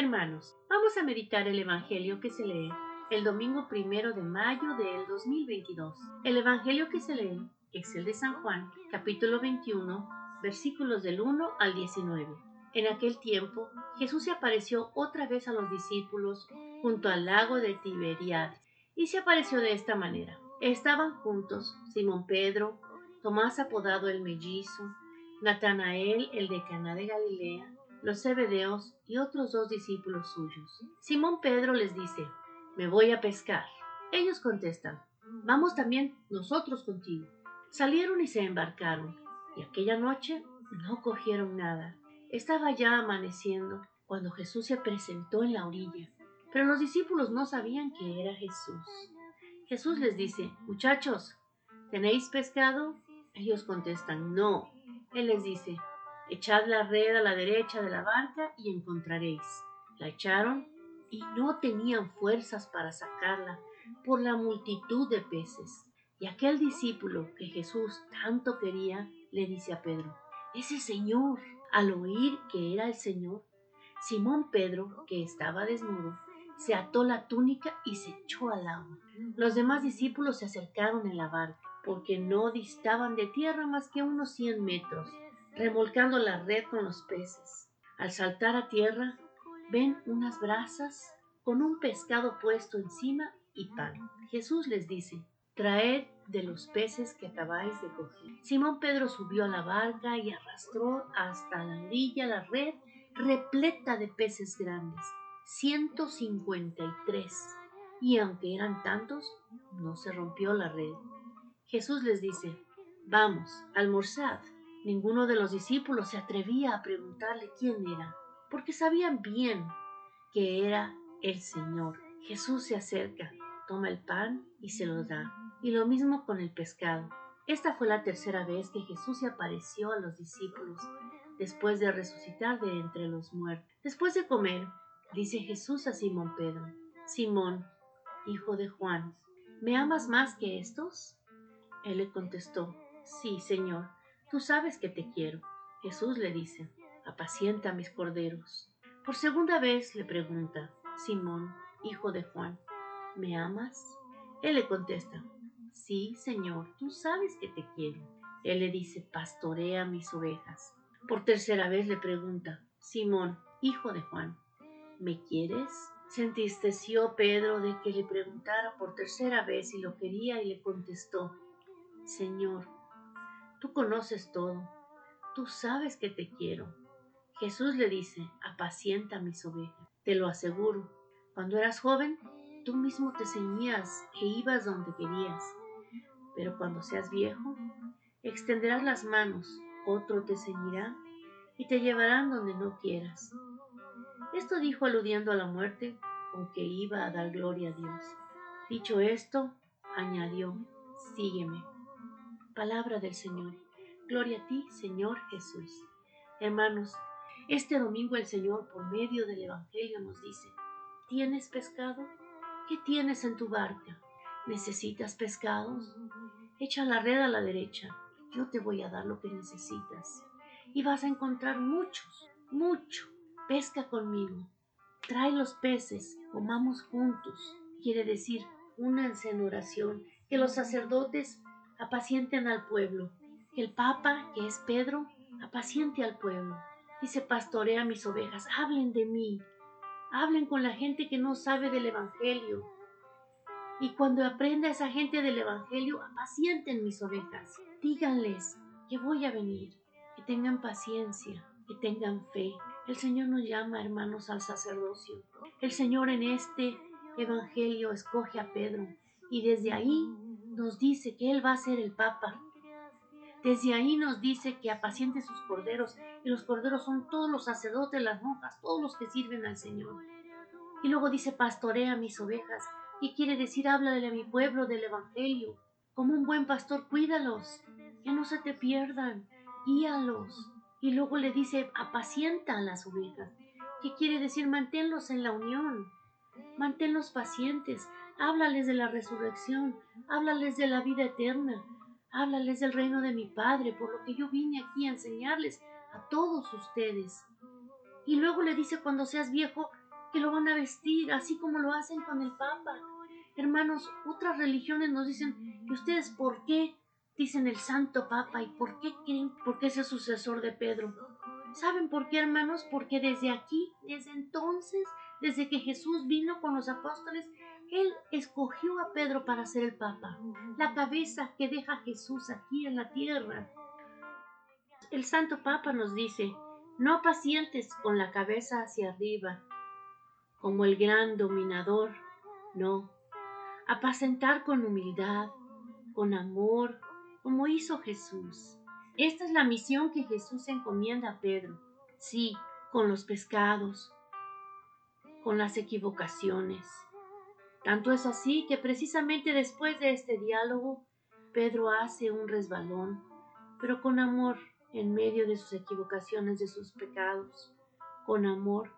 Hermanos, vamos a meditar el Evangelio que se lee el domingo primero de mayo del 2022. El Evangelio que se lee es el de San Juan, capítulo 21, versículos del 1 al 19. En aquel tiempo, Jesús se apareció otra vez a los discípulos junto al lago de Tiberiades, y se apareció de esta manera. Estaban juntos Simón Pedro, Tomás apodado el mellizo, Natanael el de Caná de Galilea, los Zebedeos y otros dos discípulos suyos. Simón Pedro les dice, me voy a pescar. Ellos contestan, vamos también nosotros contigo. Salieron y se embarcaron, y aquella noche no cogieron nada. Estaba ya amaneciendo cuando Jesús se presentó en la orilla, pero los discípulos no sabían que era Jesús. Jesús les dice, muchachos, ¿tenéis pescado? Ellos contestan, no. Él les dice, echad la red a la derecha de la barca y encontraréis. La echaron y no tenían fuerzas para sacarla por la multitud de peces. Y aquel discípulo que Jesús tanto quería le dice a Pedro, es el Señor. Al oír que era el Señor, Simón Pedro, que estaba desnudo, se ató la túnica y se echó al agua. Los demás discípulos se acercaron en la barca, porque no distaban de tierra más que unos cien metros, remolcando la red con los peces. Al saltar a tierra, ven unas brasas con un pescado puesto encima y pan. Jesús les dice, traed de los peces que acabáis de coger. Simón Pedro subió a la barca y arrastró hasta la orilla la red repleta de peces grandes, 153. Y aunque eran tantos, no se rompió la red. Jesús les dice, vamos, almorzad. Ninguno de los discípulos se atrevía a preguntarle quién era porque sabían bien que era el Señor. Jesús se acerca, toma el pan y se lo da. Y lo mismo con el pescado. Esta fue la tercera vez que Jesús se apareció a los discípulos después de resucitar de entre los muertos. Después de comer, dice Jesús a Simón Pedro, Simón, hijo de Juan, ¿me amas más que estos? Él le contestó, Sí, Señor, tú sabes que te quiero. Jesús le dice, apacienta mis corderos. Por segunda vez le pregunta, Simón, hijo de Juan, ¿me amas? Él le contesta, sí, Señor, tú sabes que te quiero. Él le dice, pastorea mis ovejas. Por tercera vez le pregunta, Simón, hijo de Juan, ¿me quieres? Se entristeció Pedro de que le preguntara por tercera vez si lo quería y le contestó, Señor, tú conoces todo, tú sabes que te quiero. Jesús le dice, apacienta mis ovejas. Te lo aseguro, cuando eras joven, tú mismo te ceñías e ibas donde querías. Pero cuando seas viejo, extenderás las manos, otro te ceñirá y te llevarán donde no quieras. Esto dijo aludiendo a la muerte con que iba a dar gloria a Dios. Dicho esto, añadió, sígueme. Palabra del Señor. Gloria a ti, Señor Jesús. Hermanos, este domingo el Señor, por medio del Evangelio, nos dice, ¿tienes pescado? ¿Qué tienes en tu barca? ¿Necesitas pescados? Echa la red a la derecha, yo te voy a dar lo que necesitas. Y vas a encontrar muchos, mucho. Pesca conmigo. Trae los peces, comamos juntos. Quiere decir, únanse en oración, que los sacerdotes apacienten al pueblo, el Papa, que es Pedro, apaciente al pueblo Dice, pastorea mis ovejas, hablen de mí, hablen con la gente que no sabe del Evangelio. Y cuando aprenda esa gente del Evangelio, apacienten mis ovejas. Díganles que voy a venir, que tengan paciencia, que tengan fe. El Señor nos llama, hermanos, al sacerdocio. El Señor en este Evangelio escoge a Pedro y desde ahí nos dice que Él va a ser el Papa, desde ahí nos dice que apaciente sus corderos, y los corderos son todos los sacerdotes, las monjas, todos los que sirven al Señor. Y luego dice, pastorea mis ovejas, y quiere decir, háblale a mi pueblo del Evangelio. Como un buen pastor, cuídalos, que no se te pierdan, guíalos. Y luego le dice, apacienta a las ovejas, que quiere decir, manténlos en la unión, manténlos pacientes, háblales de la resurrección, háblales de la vida eterna, Háblales del reino de mi Padre, por lo que yo vine aquí a enseñarles a todos ustedes. Y luego le dice, cuando seas viejo, que lo van a vestir, así como lo hacen con el Papa. Hermanos, otras religiones nos dicen que ustedes por qué dicen el Santo Papa y por qué creen, porque es el sucesor de Pedro. ¿Saben por qué, hermanos? Porque desde aquí, desde entonces, desde que Jesús vino con los apóstoles, Él escogió a Pedro para ser el Papa, la cabeza que deja Jesús aquí en la tierra. El Santo Papa nos dice, no pacientes con la cabeza hacia arriba, como el gran dominador, no, apacentar con humildad, con amor, como hizo Jesús. Esta es la misión que Jesús encomienda a Pedro. Sí, con los pescados, con las equivocaciones. Tanto es así que precisamente después de este diálogo, Pedro hace un resbalón, pero con amor en medio de sus equivocaciones, de sus pecados, con amor,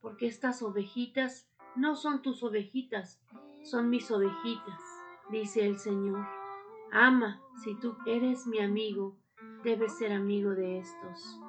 porque estas ovejitas no son tus ovejitas, son mis ovejitas, dice el Señor. Ama, si tú eres mi amigo, debes ser amigo de estos.